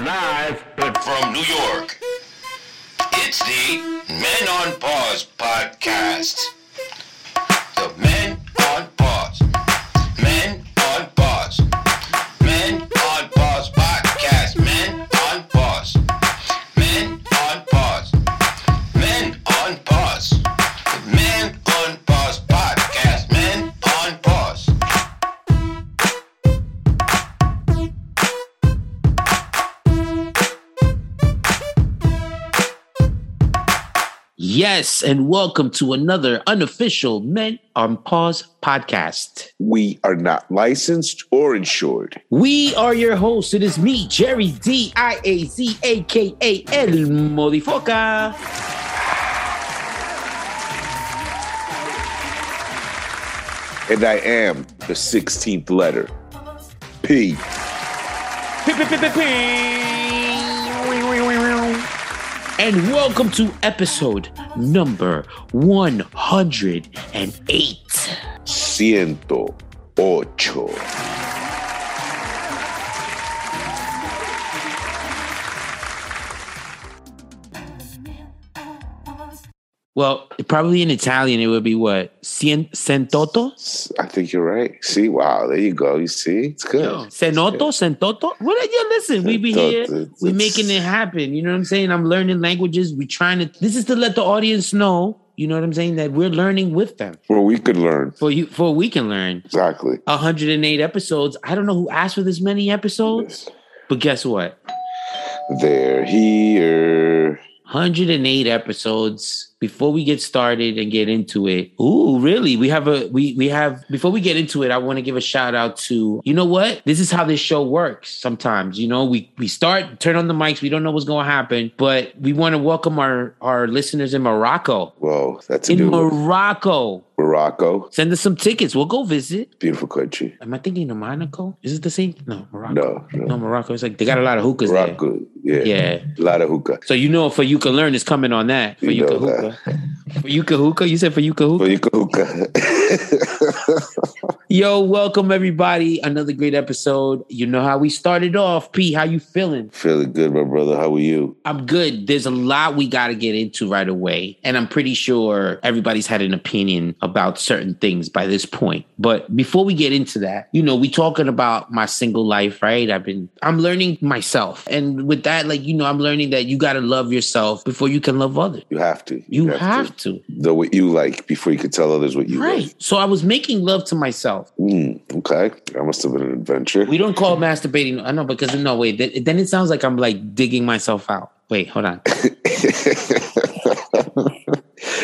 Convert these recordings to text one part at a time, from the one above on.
Live from New York. It's the Men on Pause podcast. Yes, and welcome to another unofficial Men on Pause podcast. We are not licensed or insured. We are your hosts. It is me, Jerry D I A Z, aka El Modifoca. And I am the 16th letter. P. P, p, p, p, p, p. And welcome to episode number 108. Ciento ocho. Well, probably in Italian, it would be what? Cien, centotto? I think you're right. See, wow, there you go. You see, it's good. Cenoto? Centotto? What are you listen? We be here. We making it happen. You know what I'm saying? I'm learning languages. We trying to this is to let the audience know, you know what I'm saying, that we're learning with them. For we could learn. For you for we can learn. Exactly. 108 episodes. I don't know who asked for this many episodes, Yes. but guess what? They're here. 108 episodes before we get started and get into it ooh really we have a we we have before we get into it i want to give a shout out to you know what this is how this show works sometimes you know we we start turn on the mics we don't know what's going to happen but we want to welcome our our listeners in morocco Whoa, that's a in new one. morocco Morocco. send us some tickets we'll go visit Beautiful country. am i thinking of monaco is it the same no morocco No, no. no morocco it's like they got a lot of hookahs there Morocco. Yeah. yeah A lot of hookah. so you know for you can learn is coming on that for you You know can for you can hookah you said for you can hookah Well, you hookah. Yo, welcome everybody. Another great episode. You know how we started off. P, how you feeling? Feeling good, my brother. How are you? I'm good. There's a lot we got to get into right away. And I'm pretty sure everybody's had an opinion about certain things by this point. But before we get into that, you know, we talking about my single life, right? I've been I'm learning myself. And with that, like, you know, I'm learning that you got to love yourself before you can love others. You have to. You have to. Know what you like before you can tell others what you Right. So I was making love to myself. Like. Mm, okay. That must have been an adventure. We don't call it masturbating. I know because no wait. th- Then it sounds like I'm like digging myself out. Wait, hold on.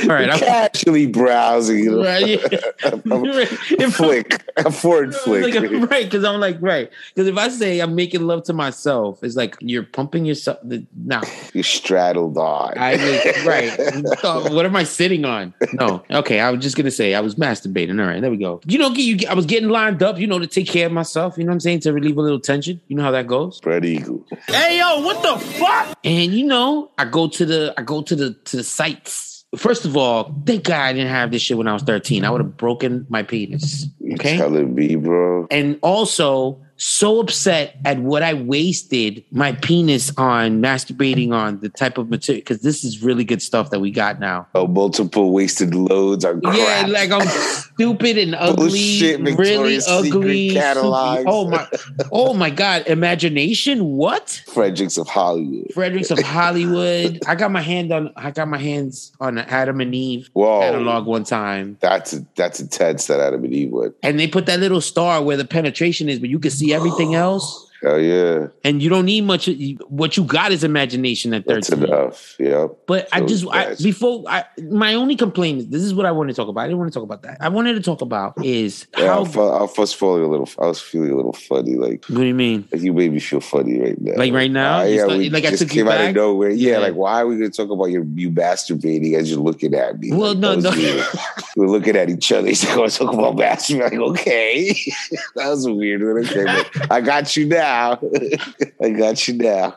All right, I'm, Casually browsing. right. Yeah. A. Flick. A forward flick. Like, right, because I'm like right. Because if I say I'm making love to myself, it's like you're pumping yourself. No, you straddled on. I was right. So what am I sitting on? No, okay. I was just gonna say I was masturbating. All right, there we go. You know, you, I was getting lined up. You know, to take care of myself. You know what I'm saying to relieve a little tension. You know how that goes. Spread eagle. Hey yo, what the fuck? And you know, I go to the I go to the to the sites. First of all, thank God I didn't have this shit when I was 13. I would have broken my penis. You Okay. telling me, bro? And also so upset at what I wasted my penis on masturbating on the type of material because this is really good stuff that we got now. Oh, multiple wasted loads on crap. Yeah, like I'm stupid and ugly, Bullshit, really ugly. catalogs. Oh my, oh my God! Imagination? What? Fredericks of Hollywood. Fredericks of Hollywood. I got my hand on. I got my hands on an Adam and Eve Whoa. catalog one time, That's a, that's intense that Adam and Eve would. and they put that little star where the penetration is, but you can see everything oh. else, Hell yeah. and you don't need much. What you got is imagination at That's thirteen. enough. Yeah. But I So just I, before I my only complaint is this is what I want to talk about. I didn't want to talk about that. I wanted to talk about is Yeah, how. I, I was feeling a little. I was feeling a little funny. Like, what do you mean? like you made me feel funny right now. Like right now? Uh, yeah, we like I took you came out back? of nowhere. Yeah, Yeah. like why are we going to talk about your you masturbating as you're looking at me? Well, Like, no, no. We're looking at each other. He's going to talk about masturbating. Like, okay, that was weird. Okay, but I got you now. Now. I got you now.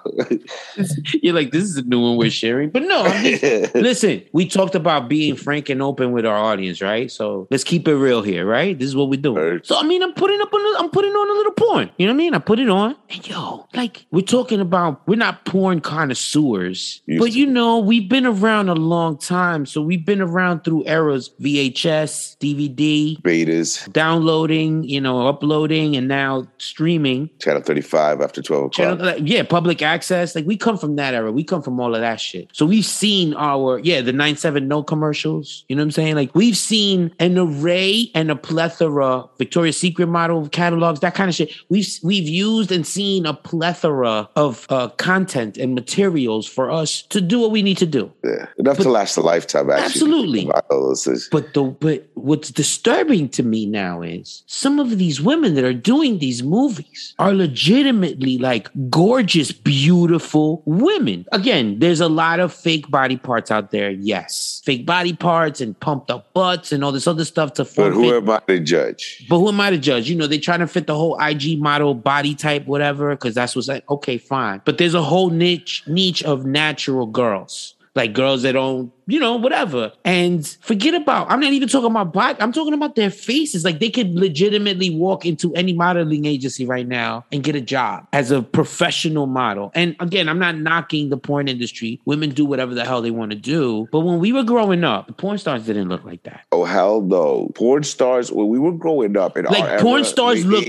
You're like, this is a new one we're sharing. But no, just, listen, we talked about being frank and open with our audience, right? So let's keep it real here, right? This is what we do. Right. So I mean, I'm putting up, on, I'm putting on a little porn. You know what I mean? I put it on, and yo, like we're talking about, we're not porn connoisseurs, Used but to you know, we've been around a long time, so we've been around through eras: VHS, DVD, Betas, downloading, you know, uploading, and now streaming. Channel 35 after 12 o'clock. Channel, yeah, public access. Like we come from that era. We come from all of that shit. So we've seen our yeah the nine seven no commercials. You know what I'm saying? Like we've seen an array and a plethora Victoria's Secret model catalogs, that kind of shit. We've we've used and seen a plethora of uh, content and materials for us to do what we need to do. Yeah. Enough to last a lifetime, actually. Absolutely. About all those things. But the but what's disturbing to me now is some of these women that are doing these movies are legitimately like gorgeous, beautiful women. Again, there's a lot of fake body parts out there. Yes, fake body parts and pumped up butts and all this other stuff to But who am I to judge? but who am I to judge? You know, they trying to fit the whole IG model body type, whatever, because that's what's like, okay, fine. But there's a whole niche niche of natural girls. Like girls that don't, you know, whatever. And forget about, I'm not even talking about body, I'm talking about their faces. Like they could legitimately walk into any modeling agency right now and get a job as a professional model. And again, I'm not knocking the porn industry. Women do whatever the hell they want to do. But when we were growing up, the porn stars didn't look like that. Oh, hell no. Porn stars, when we were growing up in our like porn era, stars look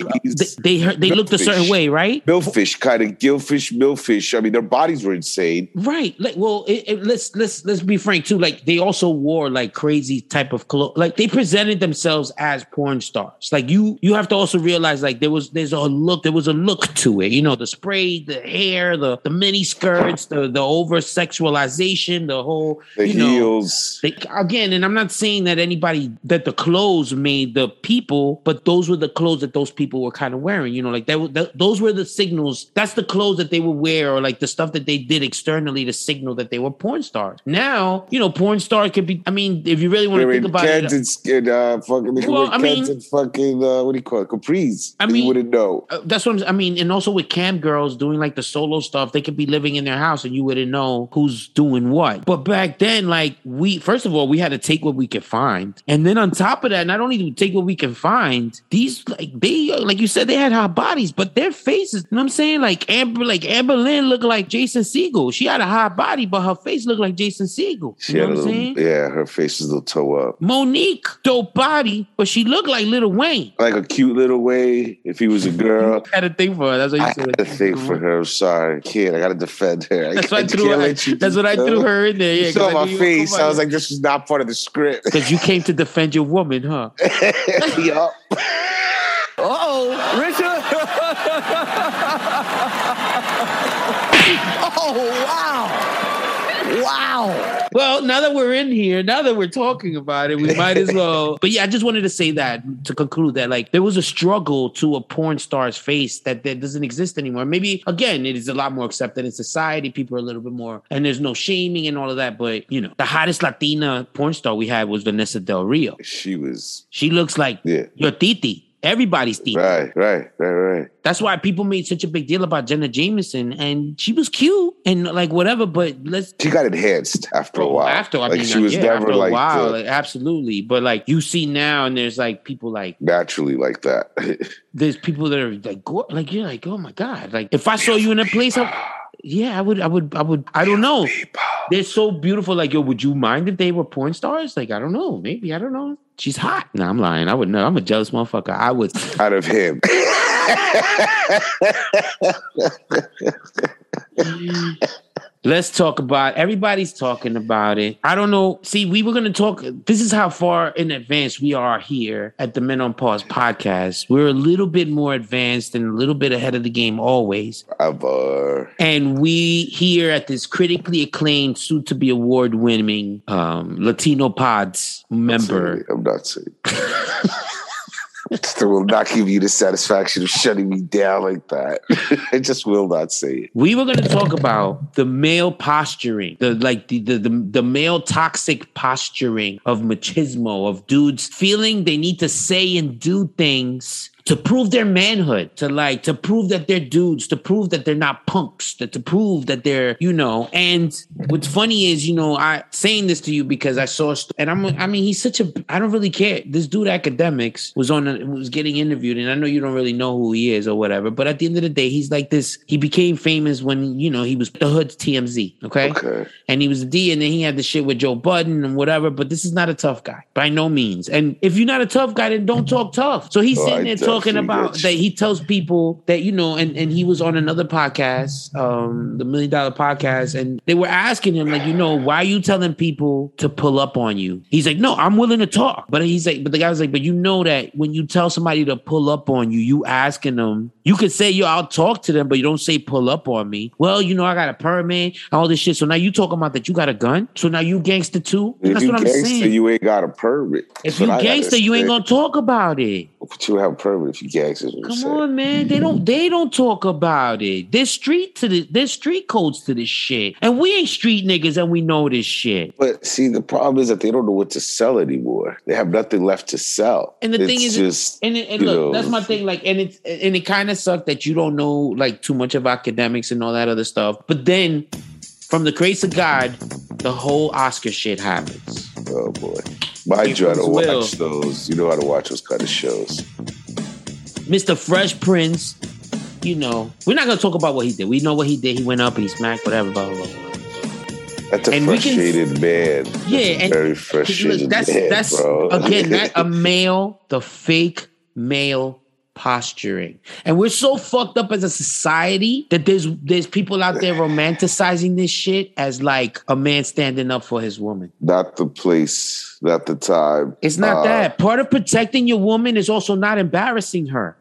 they they, they looked a certain way right Millfish, kind of gillfish, millfish. I mean, their bodies were insane. right like well it, it- let's let's let's be frank too like they also wore like crazy type of clothes like they presented themselves as porn stars like you you have to also realize like there was there's a look there was a look to it you know the spray the hair the the mini skirts the the over sexualization the whole The you know. They, again, and I'm not saying that anybody that the clothes made the people, but those were the clothes that those people were kind of wearing. You know, like that, that. Those were the signals. That's the clothes that they would wear, or like the stuff that they did externally to signal that they were porn stars. Now, you know, porn star could be. I mean, if you really want to think about Keds it, and uh, fucking, Well, I mean- and fucking, uh, what do you call it? Capris. I mean, you wouldn't know. uh, that's what I'm, I mean, and also with cam girls doing like the solo stuff, they could be living in their house and you wouldn't know who's doing what. But back then, like we, first of all, we had to take what we could find, and then on top of that, not only do we take what we can find, these like they, like you said, they had hot bodies, but their faces. You know what I'm saying? Like Amber, like Amber Lynn looked like Jason Segel. She had a hot body, but her face looked like Jason Segel. She You had a what I'm little, saying? yeah, her face is a little toe up. Monique, dope body, but she looked like Little Wayne. Like a cute little way if he was a girl. I had a thing for her. That's what you I said. had to think for her. I'm sorry. Kid, I got to defend her. That's why I can't threw her. let That's what I threw her in there. You Yeah, saw my face. I was like, this is not part of the script. because you came to defend your woman, huh? yup. Oh, Richard. oh, wow. Wow. Well, now that we're in here, now that we're talking about it, we might as well. But yeah, I just wanted to say that to conclude that, like, there was a struggle to a porn star's face that, that doesn't exist anymore. Maybe again, it is a lot more accepted in society. People are a little bit more, and there's no shaming and all of that. But you know, the hottest Latina porn star we had was Vanessa Del Rio. She was, She looks like yeah. your titi. Everybody's titi. Right, right, right, right. That's why people made such a big deal about Jenna Jameson, and she was cute and like whatever. But let's She got enhanced after a oh, while. after I like mean, she was yeah, never after a like while, the- like, absolutely. But like you see now, and there's like people like naturally like that. there's people that are like go, like you're like oh my god, like if I saw you in a place, I, yeah, I would, I would, I would, I don't know. They're so beautiful. Like yo, would you mind if they were porn stars? Like I don't know, maybe I don't know. She's hot. No, I'm lying. I would know. I'm a jealous motherfucker. I would. Out of him. Mm. Let's talk about everybody's talking about it. I don't know. See, we were going to talk. This is how far in advance we are here at the Men on Pause podcast. We're a little bit more advanced and a little bit ahead of the game always. Ever. And we here at this critically acclaimed, soon to be award winning um, Latino Pods member. I'm not saying. Still will not give you the satisfaction of shutting me down like that. I just will not say it. We were going to talk about the male posturing, the like the, the the the male toxic posturing of machismo of dudes feeling they need to say and do things to prove their manhood, to like to prove that they're dudes, to prove that they're not punks, to, to prove that they're, you know. And what's funny is, you know, I saying this to you because I saw, and I'm, I mean, he's such a, I don't really care. This dude Akademiks was on, a, was getting interviewed, and I know you don't really know who he is or whatever, but at the end of the day, he's like this. He became famous when you know he was the hood's TMZ, okay, Okay. and he was a D, and then he had the shit with Joe Budden and whatever. But this is not a tough guy by no means. And if you're not a tough guy, then don't mm-hmm. talk tough. So he's Oh, sitting there talking definitely about get that he tells people that you know, and and he was on another podcast, um, the Million Dollar Podcast, and they were asking him like, you know, why are you telling people to pull up on you? He's like, no, I'm willing to talk, but he's like, but the guy was like, but you know that when you tell somebody to pull up on you, you asking them, you could say, yo, I'll talk to them, but you don't say pull up on me. Well, you know, I got a permit, all this shit. So now you talking about that you got a gun? So now you gangster too? If That's you what I'm gangster, saying. you ain't got a permit. if you what I gotta gangster, you ain't gonna talk about it. But you have a permit if you gangster. is Come saying. on, man. They don't they don't talk about it. There's street to this there's street codes to this shit. And we ain't street niggas and we know this shit. But see, the problem is that they don't know what to sell anymore. They have nothing left to sell. And the It's thing is just and, it, and look, know, that's my thing. Like, and it's and it kind of sucked that you don't know like too much of Akademiks and all that other stuff. But then, from the grace of God, the whole Oscar shit happens. oh boy. Mind Here you, I don't comes Will. watch those. You know how to watch those kind of shows. Mr. Fresh Prince, you know, we're not gonna talk about what he did. We know what he did. He went up and he smacked whatever, blah blah blah. That's a And we can- frustrated man. Yeah, a and- very frustrated Look, that's man, that's bro. again that a male, the fake male posturing. And we're so fucked up as a society that there's there's people out there romanticizing this shit as like a man standing up for his woman. not the place, not the time. It's not Uh, that. Part of protecting your woman is also not embarrassing her.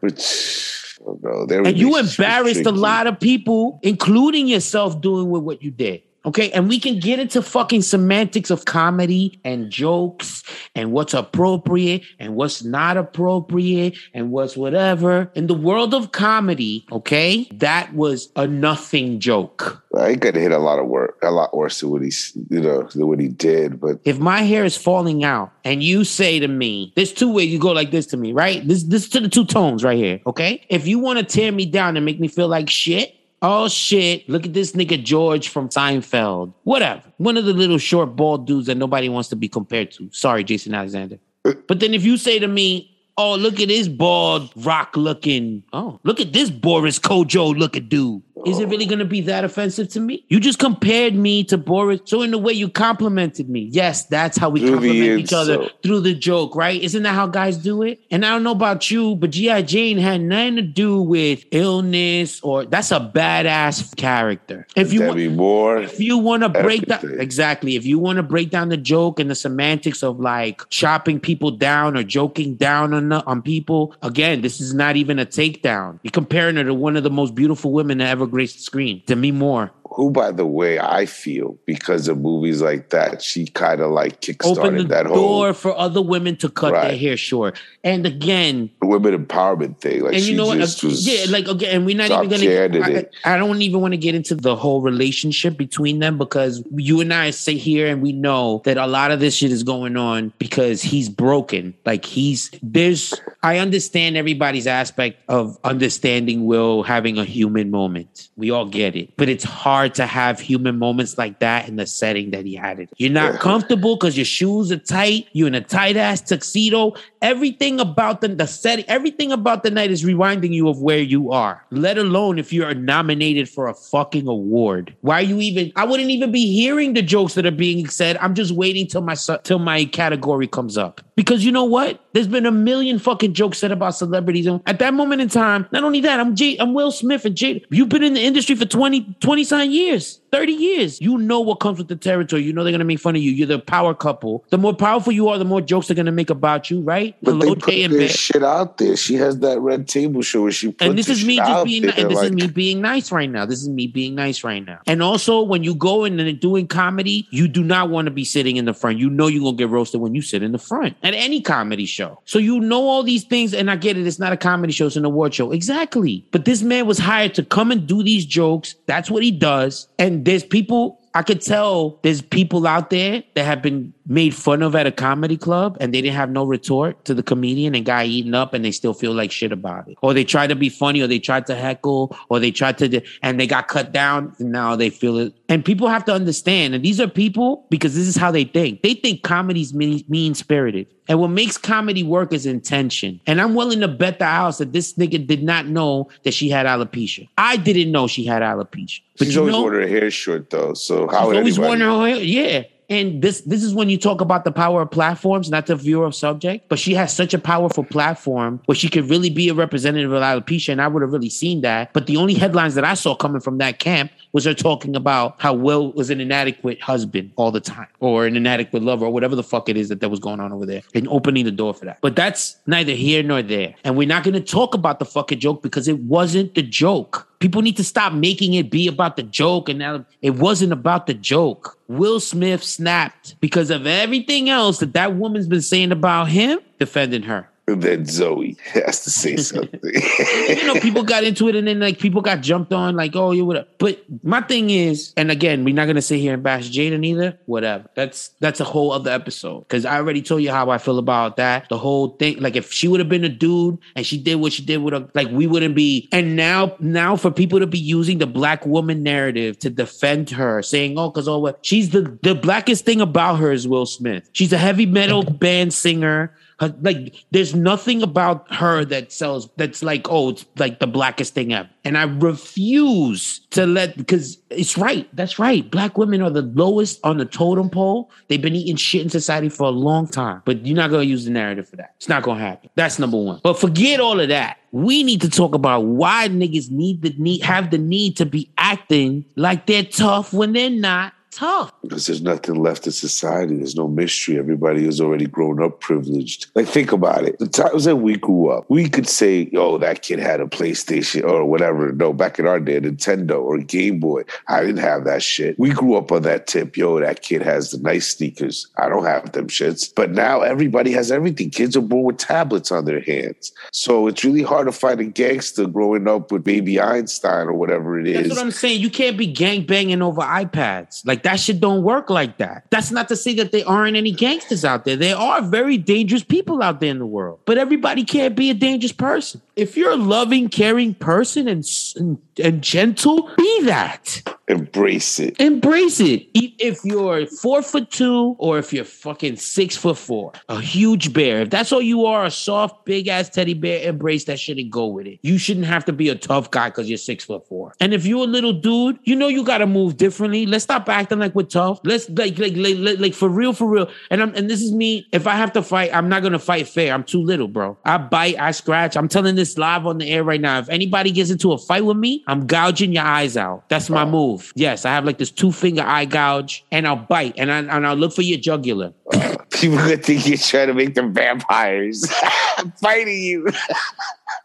Oh, And you embarrassed a lot of people, including yourself, doing with what you did. Okay. And we can get into fucking semantics of comedy and jokes and what's appropriate and what's not appropriate and what's whatever. In the world of comedy, okay, that was a nothing joke. I could hit a lot of work, a lot worse than what he, you know, than what he did. But If my hair is falling out and you say to me, there's two ways you go like this to me, right? This this to the two tones right here, okay? If you want to tear me down and make me feel like shit, oh shit, look at this nigga George from Seinfeld. Whatever. One of the little short bald dudes that nobody wants to be compared to. Sorry, Jason Alexander. But then if you say to me, oh, look at this bald rock looking, oh, look at this Boris Kodjoe looking dude. Is it really going to be that offensive to me? You just compared me to Boris. So in a way, you complimented me. Yes, that's how we compliment each other through the joke, right? Isn't that how guys do it? And I don't know about you, but G.I. Jane had nothing to do with illness or that's a badass character. If you want, Debbie if you want to break down exactly if you want to break down the joke and the semantics of like chopping people down or joking down on on people again this is not even a takedown you're comparing her to one of the most beautiful women to ever the screen. Demi moore who, by the way, I feel because of movies like that, she kind of like the kickstarted that whole door for other women to cut their hair short and again women empowerment thing. Like and she you know what? just was, yeah, like again, and we're not even gonna. Get. I, I don't even want to get into the whole relationship between them because you and I sit here and we know that a lot of this shit is going on because he's broken. Like he's there's. I understand everybody's aspect of understanding Will having a human moment. We all get it, but it's hard to have human moments like that in the setting that he had it. You're not Yeah. comfortable because your shoes are tight. You're in a tight ass tuxedo. Everything about the, the setting, everything about the night is reminding you of where you are, let alone if you're nominated for a fucking award. Why are you even, I wouldn't even be hearing the jokes that are being said. I'm just waiting till my, till my category comes up. Because you know what? There's been a million fucking jokes said about celebrities. And at that moment in time, not only that, I'm J, I'm Will Smith and Jada. You've been in the industry for 20, 20 something years, 30 years. You know what comes with the territory. You know they're gonna make fun of you. You're the power couple. The more powerful you are, the more jokes they're gonna make about you, right? but Hello, they put Jay and their shit out there. She has that red table show where she puts And this is me just being there, and this is me being nice right now. This is me being nice right now. And also when you go in and doing comedy, you do not want to be sitting in the front. You know you're gonna get roasted when you sit in the front at any comedy show. So you know all these things, and I get it, it's not a comedy show, it's an award show. Exactly. But this man was hired to come and do these jokes. That's what he does. And there's people I could tell there's people out there that have been made fun of at a comedy club and they didn't have no retort to the comedian and guy eaten up and they still feel like shit about it. Or they tried to be funny or they tried to heckle or they tried to and they got cut down and now they feel it. And people have to understand and these are people because this is how they think. They think comedy's mean mean spirited. And what makes comedy work is intention. And I'm willing to bet the house that this nigga did not know that she had alopecia. I didn't know she had alopecia. But She's always know, worn her hair short though. So how would always anybody? worn her hair? Yeah. And this this is when you talk about the power of platforms, not the viewer of subject. But she has such a powerful platform where she could really be a representative of alopecia, and I would have really seen that. But the only headlines that I saw coming from that camp was her talking about how Will was an inadequate husband all the time, or an inadequate lover, or whatever the fuck it is that that was going on over there, and opening the door for that. But that's neither here nor there. And we're not going to talk about the fucking joke because it wasn't the joke. People need to stop making it be about the joke. And now it wasn't about the joke. Will Smith snapped because of everything else that that woman's been saying about him, defending her that Zoe has to say something. you know, people got into it and then like people got jumped on, like, oh, you would But my thing is, and again, we're not gonna sit here and bash Jaden either. Whatever. That's that's a whole other episode. Cause I already told you how I feel about that. The whole thing, like if she would have been a dude and she did what she did with her, like we wouldn't be. And now, now for people to be using the black woman narrative to defend her, saying, oh, cause oh what she's the the blackest thing about her is Will Smith. She's a heavy metal band singer her, like, there's nothing about her that sells that's like, oh, it's like the blackest thing ever. And I refuse to let because it's right. That's right. Black women are the lowest on the totem pole. They've been eating shit in society for a long time. But you're not gonna use the narrative for that. It's not gonna happen. That's number one. But forget all of that. We need to talk about why niggas need the need have the need to be acting like they're tough when they're not tough. Because there's nothing left in society. There's no mystery. Everybody is already grown up privileged. Like, think about it. The times that we grew up, we could say, oh, that kid had a PlayStation or whatever. No, back in our day, Nintendo or Game Boy. I didn't have that shit. We grew up on that tip. Yo, that kid has the nice sneakers. I don't have them shits. But now everybody has everything. Kids are born with tablets on their hands. So it's really hard to find a gangster growing up with baby Einstein or whatever it is. That's what I'm saying. You can't be gang banging over iPads. Like, like that shit don't work like that. That's not to say that there aren't any gangsters out there. There are very dangerous people out there in the world, but everybody can't be a dangerous person. If you're a loving, caring person and and, and gentle, be that. Embrace it. Embrace it. If you're four foot two or if you're fucking six foot four, a huge bear. If that's all you are, a soft, big ass teddy bear, embrace that shit and go with it. You shouldn't have to be a tough guy because you're six foot four. And if you're a little dude, you know you gotta move differently. Let's stop acting like we're tough. Let's like like like, like, for real, for real. And I'm and this is me. If I have to fight, I'm not gonna fight fair. I'm too little, bro. I bite, I scratch. I'm telling this live on the air right now. If anybody gets into a fight with me, I'm gouging your eyes out. That's my move move. Yes, I have like this two finger eye gouge, and I'll bite, and I and I'll look for your jugular. People gonna think you're trying to make them vampires fighting you.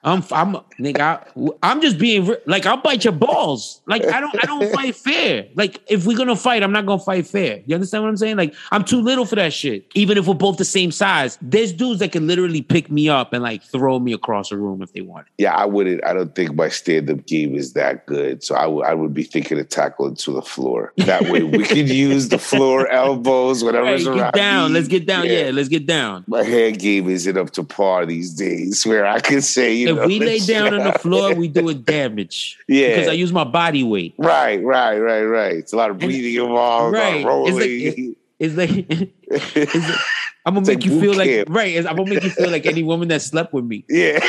I'm, I'm, nigga. I, am just being like I'll bite your balls. Like I don't, I don't fight fair. Like if we're gonna fight, I'm not gonna fight fair. You understand what I'm saying? Like I'm too little for that shit. Even if we're both the same size, there's dudes that can literally pick me up and like throw me across a room if they want. Yeah, I wouldn't. I don't think my stand up game is that good. So I, w- I would be thinking of tackling to the floor. That way we could use the floor, elbows, whatever's right, around. Get down. Me. Let's get down. Yeah. yeah. let's get down. My hand game isn't up to par these days. Where I could say, you if know, we lay down on the floor, we do it damage. Yeah, because I use my body weight. Right, right, right, right. It's a lot of breathing and, involved. Right, rolling. It's like, it's like, it's like I'm gonna it's make like you feel camp. like right. I'm gonna make you feel like any woman that slept with me. Yeah.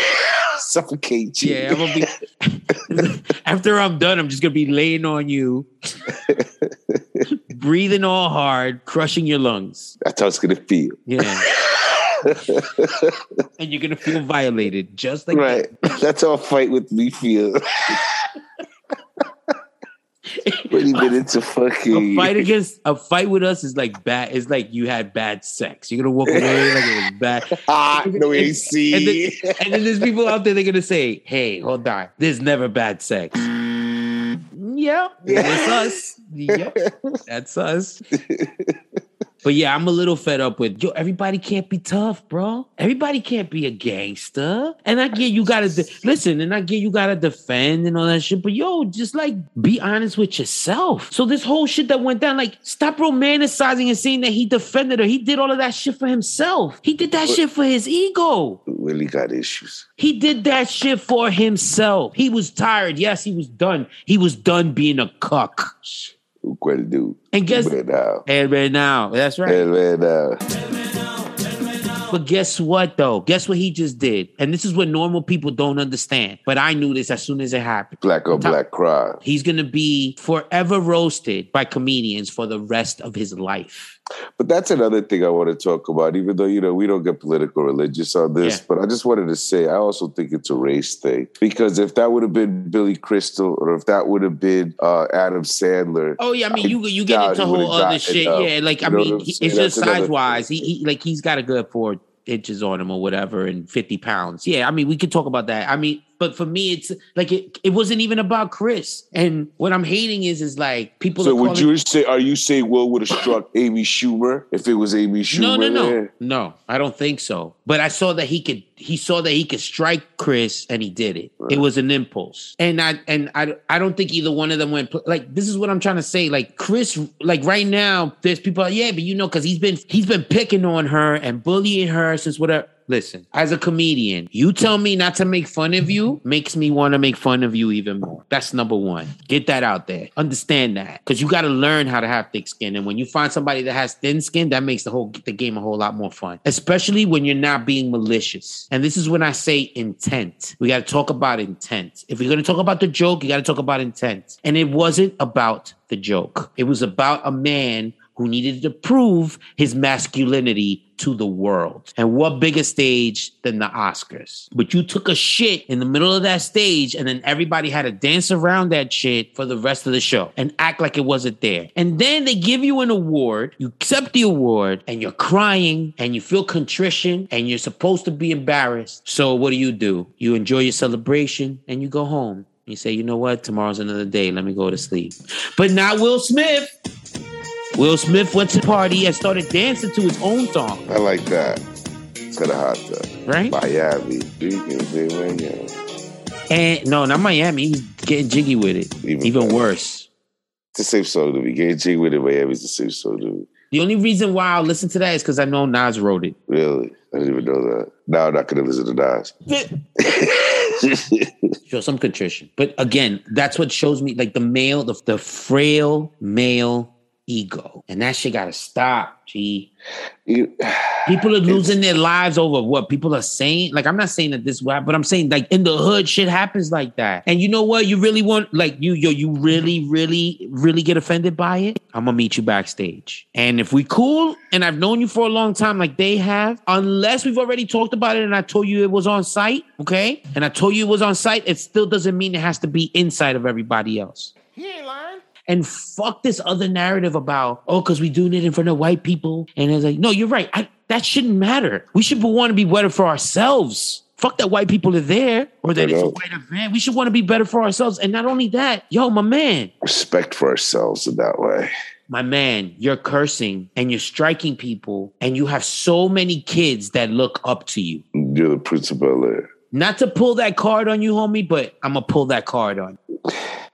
Suffocate you. Yeah, I'm gonna be after I'm done, I'm just gonna be laying on you, breathing all hard, crushing your lungs. That's how it's gonna feel. Yeah. and you're gonna feel violated, just like right. That. That's how a fight with me feels. Twenty minutes of fucking a fight against a fight with us is like bad. It's like you had bad sex. You're gonna walk away like it was bad. Ah, no AC. And then, and then there's people out there. They're gonna say, "Hey, hold on. There's never bad sex." Yeah, that's us. Yep, that's us. But yeah, I'm a little fed up with yo. Everybody can't be tough, bro. Everybody can't be a gangster. And I get you gotta de- listen, and I get you gotta defend and all that shit. But yo, just like be honest with yourself. So this whole shit that went down, like stop romanticizing and saying that he defended her. He did all of that shit for himself. He did that shit for his ego. Willie got issues. He did that shit for himself. He was tired. Yes, he was done. He was done being a cuck. Quel dude. And guess Right now. and right now, that's right. And right now. But guess what though? Guess what he just did? And this is what normal people don't understand. But I knew this as soon as it happened. Black on black crime. He's gonna be forever roasted by comedians for the rest of his life. But that's another thing I want to talk about, even though, you know, we don't get political religious on this. Yeah. But I just wanted to say, I also think it's a race thing. Because if that would have been Billy Crystal or if that would have been uh, Adam Sandler, Oh yeah, I mean you you get into whole other shit. uh, yeah, like I you know mean, it's just size wise. He, he like he's got a good four inches on him or whatever, and fifty pounds. Yeah, I mean we could talk about that. I mean, but for me, it's like it. It wasn't even about Chris. And what I'm hating is is like people. so would you say, are you saying Will would have struck Amy Schumer if it was Amy Schumer? No, no, no, there? no. I don't think so. But I saw that he could. He saw that he could strike Chris, and he did it. It was an impulse, and I and I. I don't think either one of them went. Like this is what I'm trying to say. Like Chris, like right now, there's people. Yeah, but you know, because he's been he's been picking on her and bullying her since whatever. Listen, as a comedian, you tell me not to make fun of you makes me want to make fun of you even more. That's number one. Get that out there. Understand that. Because you got to learn how to have thick skin. And when you find somebody that has thin skin, that makes the whole the game a whole lot more fun. Especially when you're not being malicious. And this is when I say intent. We got to talk about intent. If you're going to talk about the joke, you got to talk about intent. And it wasn't about the joke. It was about a man who needed to prove his masculinity to the world. And what bigger stage than the Oscars? But you took a shit in the middle of that stage, and then everybody had to dance around that shit for the rest of the show and act like it wasn't there. And then they give you an award, you accept the award, and you're crying and you feel contrition and you're supposed to be embarrassed. So what do you do? You enjoy your celebration and you go home. You say, you know what? Tomorrow's another day. Let me go to sleep. But not Will Smith. Will Smith went to the party and started dancing to his own song, I like that. It's kind of hot though. right? Miami. You can say Miami. And no, not Miami. He's getting jiggy with it. Even Even worse. It's the same song to me. Getting Jig with it, Miami's the same song to me. The only reason why I'll listen to that is because I know Nas wrote it. Really? I didn't even know that. Now I'm not going to listen to Nas. Show some contrition. But again, that's what shows me like the male, the, the frail male ego. And that shit gotta stop, G. You- People are losing their lives over what people are saying. Like, I'm not saying that this way, but I'm saying like in the hood, shit happens like that. And you know what? You really want like you yo, you really, really, really get offended by it. I'm gonna meet you backstage. And if we cool and I've known you for a long time, like they have, unless we've already talked about it and I told you it was on site, okay? And I told you it was on site, it still doesn't mean it has to be inside of everybody else. He ain't lying. And fuck this other narrative about, oh, because we doing it in front of white people. And it's like, no, you're right. I, that shouldn't matter. We should want to be better for ourselves. Fuck that white people are there or that it's a white event. We should want to be better for ourselves. And not only that, yo, my man, respect for ourselves in that way. my man, you're cursing and you're striking people and you have so many kids that look up to you. You're the principal. Not to pull that card on you, homie, but I'm gonna pull that card on you.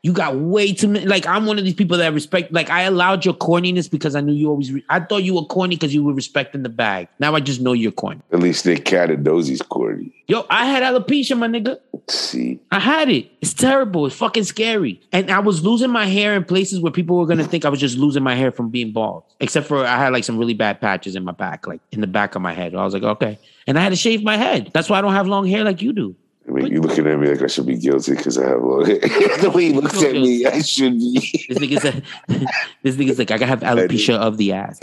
You got way too many. Like I'm one of these people that respect. Like I allowed your corniness because I knew you always. Re- I thought you were corny because you were respecting the bag. Now I just know you're corny. At least knows he's corny. Yo, I had alopecia, my nigga. See, I had it. It's terrible. It's fucking scary. And I was losing my hair in places where people were gonna think I was just losing my hair from being bald. Except for I had like some really bad patches in my back, like in the back of my head. I was like, okay. And I had to shave my head. That's why I don't have long hair like you do. I mean, you looking at me like I should be guilty because I have long hair. the way he looks at me, I should be. This nigga said, this nigga's like, I gotta have alopecia of the ass.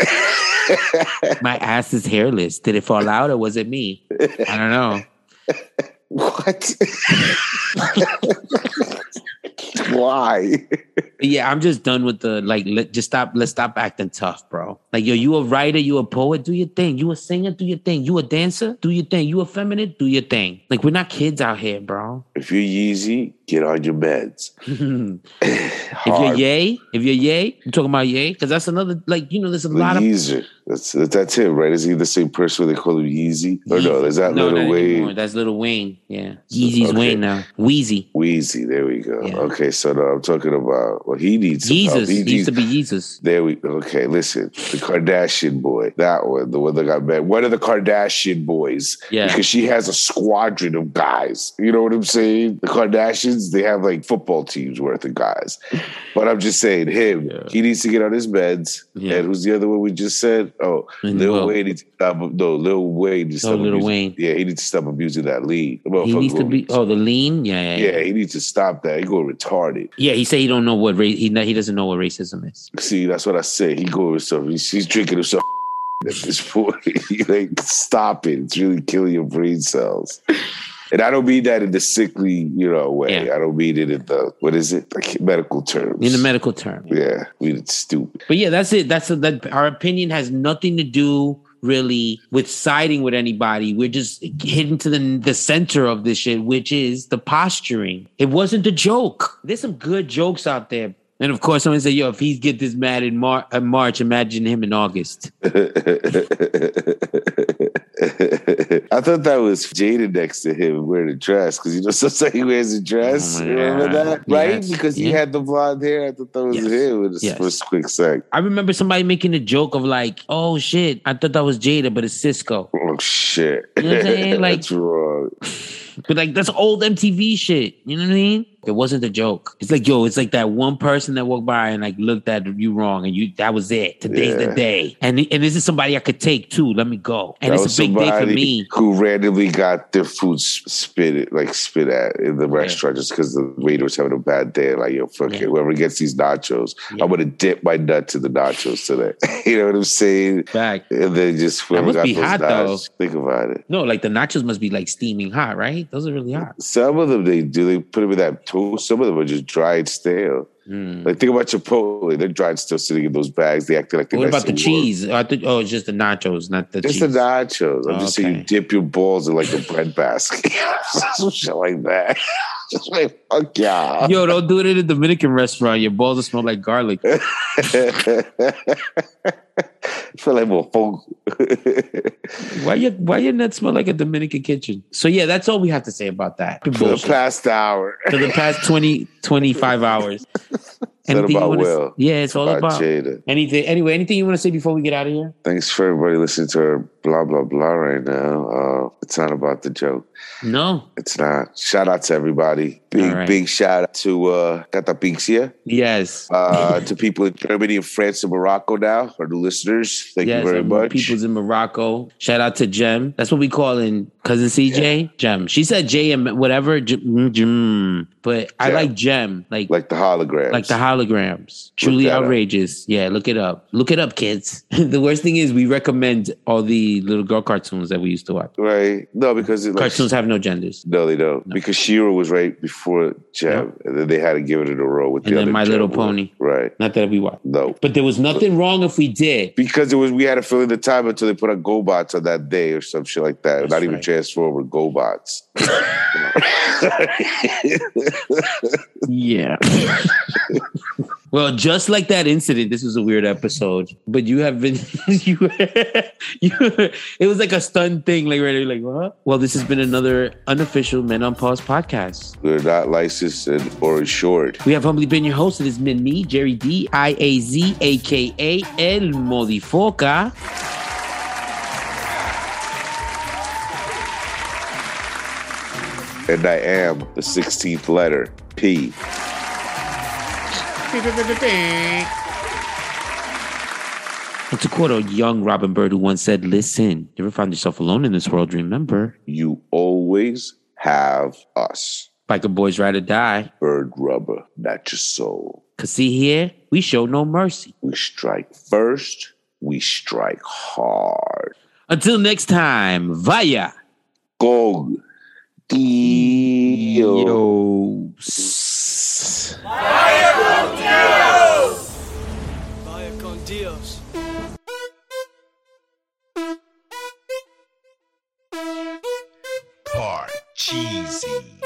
My ass is hairless. Did it fall out or was it me? I don't know. what? Why? Yeah, I'm just done with the like. Let, just stop. Let's stop acting tough, bro. Like yo, you a writer, you a poet, do your thing. You a singer, do your thing. You a dancer, do your thing. You a feminine, do your thing. Like we're not kids out here, bro. If you're Yeezy, get on your meds. if you're yay, if you're yay, you talking about yay? Because that's another like you know, there's a lot of Yeezer. That's that's him, right? Is he the same person where they call him Yeezy? Or no, is that no, Little Wayne? anymore. That's Little Wayne. Yeah, Yeezy's Okay. Wayne now. Weezy. Weezy, there we go. Yeah. Okay, so no, I'm talking about well, he needs. Jesus. He He used to be Jesus. There we okay. Listen, the Kardashian boy, that one, the one that got met. One of the Kardashian boys, Yeah. because she has a squadron of guys. You know what I'm saying? The Kardashians, they have like football teams worth of guys. But I'm just saying, him, Yeah. he needs to get on his meds. Yeah. And who's the other one we just said? Oh, And Lil Will. Wayne. Needs, uh, no, Lil Wayne. Needs Oh, stop Lil abusing- Wayne. Yeah, he needs to stop abusing that. The He needs to be. Oh, the lean. Yeah, yeah, yeah. yeah, he needs to stop that. He go retarded. Yeah, he said he don't know what race. He he doesn't know what racism is. See, that's what I say. He go himself. He's, he's drinking himself at this point. like, stop it. It's really killing your brain cells. And I don't mean that in the sickly, you know, way. Yeah. I don't mean it in the what is it, like medical terms. In the medical term. yeah, I mean it's stupid. But yeah, that's it. That's that. Our opinion has nothing to do really with siding with anybody. We're just hitting to the the center of this shit, which is the posturing. It wasn't a joke. There's some good jokes out there. And of course, someone say, "Yo, if he get this mad in Mar- uh, March, imagine him in August." I thought that was Jada next to him wearing a dress because you know sometimes he wears a dress. Oh, Remember that, right? Because he had the blonde hair. I thought that was Yes. him in the Yes. quick sec. I remember somebody making a joke of like, "Oh shit, I thought that was Jada, but it's Sisqó." Oh shit! You know what I'm saying? Like- That's wrong. But like that's old MTV shit. You know what I mean? It wasn't a joke. It's like, yo, it's like that one person that walked by and like looked at you wrong, and you that was it. Today's the day. And and this is somebody I could take too. Let me go. And That it's a big day for me. Who randomly got their food spit it, like spit at in the restaurant just because the waiter was having a bad day. Like, yo, fuck Yeah. it. Whoever gets these nachos, Yeah. I'm gonna dip my nuts in the nachos today. you know what I'm saying? Fact. And then just whoever got be those hot, nachos, think about it. No, like the nachos must be like steaming hot, right? Those are really hot. Some of them they do. They put them in that Some of them are just dried stale. Mm. Like think about Chipotle. They're dried stale sitting in those bags. They acted like they're What about the cheese? I think, oh, it's just the nachos, not the Just cheese. the nachos. I'm Oh, just saying you dip your balls in like a bread basket. Some shit like that. Just like, fuck yeah. Yo, don't do it in a Dominican restaurant. Your balls will smell like garlic. feel like more folk. Why your why your nuts smell like a Dominican kitchen? So yeah, that's all we have to say about that. For the past hour. for the past 20, 25 hours. It's Anything you about Will. Yeah, it's all About about Jada. anything. Anyway, anything you want to say before we get out of here? Thanks for everybody listening to our blah blah blah right now. Uh, it's not about the joke. No. It's not. Shout out to everybody. Big right. big shout out to uh Catapixia. Yes. Uh, to people in Germany and France and Morocco now, our new listeners. Thank yes. you very much. People's in Morocco. Shout out to Jem. That's what we call in cousin CJ. Jem. She said J and whatever. J- mm, Jem. But I like Jem. Like like the holograms. like the holograms. Truly that up. outrageous. Yeah, look it up. Look it up, kids. the worst thing is we recommend all the little girl cartoons that we used to watch. right? No, because it, like, Cartoons have no genders. No, they don't. Because She-Ra was right before Jem, and then they had to give it a row with And the then My Gem Little one. Pony. Right? Not that we watched. No, But there was nothing wrong if we did. because it was we had to fill in the time until they put on GoBots on that day or some shit like that. That's Not even transfer over GoBots. Yeah. well, just like that incident, this was a weird episode. But you have been you, you it was like a stunned thing, like right like what? Well, this has been another unofficial Men on Pause podcast. We're not licensed or insured. We have humbly been your host. It has been me, Jerry D, I A Z, aka El Modifoca. And I am the 16th letter, P. And to quote a young Robin Bird who once said, Listen, you ever found yourself alone in this world, remember, You always have us. Biker Boys Ride or Die. Bird rubber, not your soul. Cause see here, we show no mercy. We strike first, we strike hard. Until next time, vaya. Go. Dio. Yo. Dios. Vaya con Dios. Part cheesy.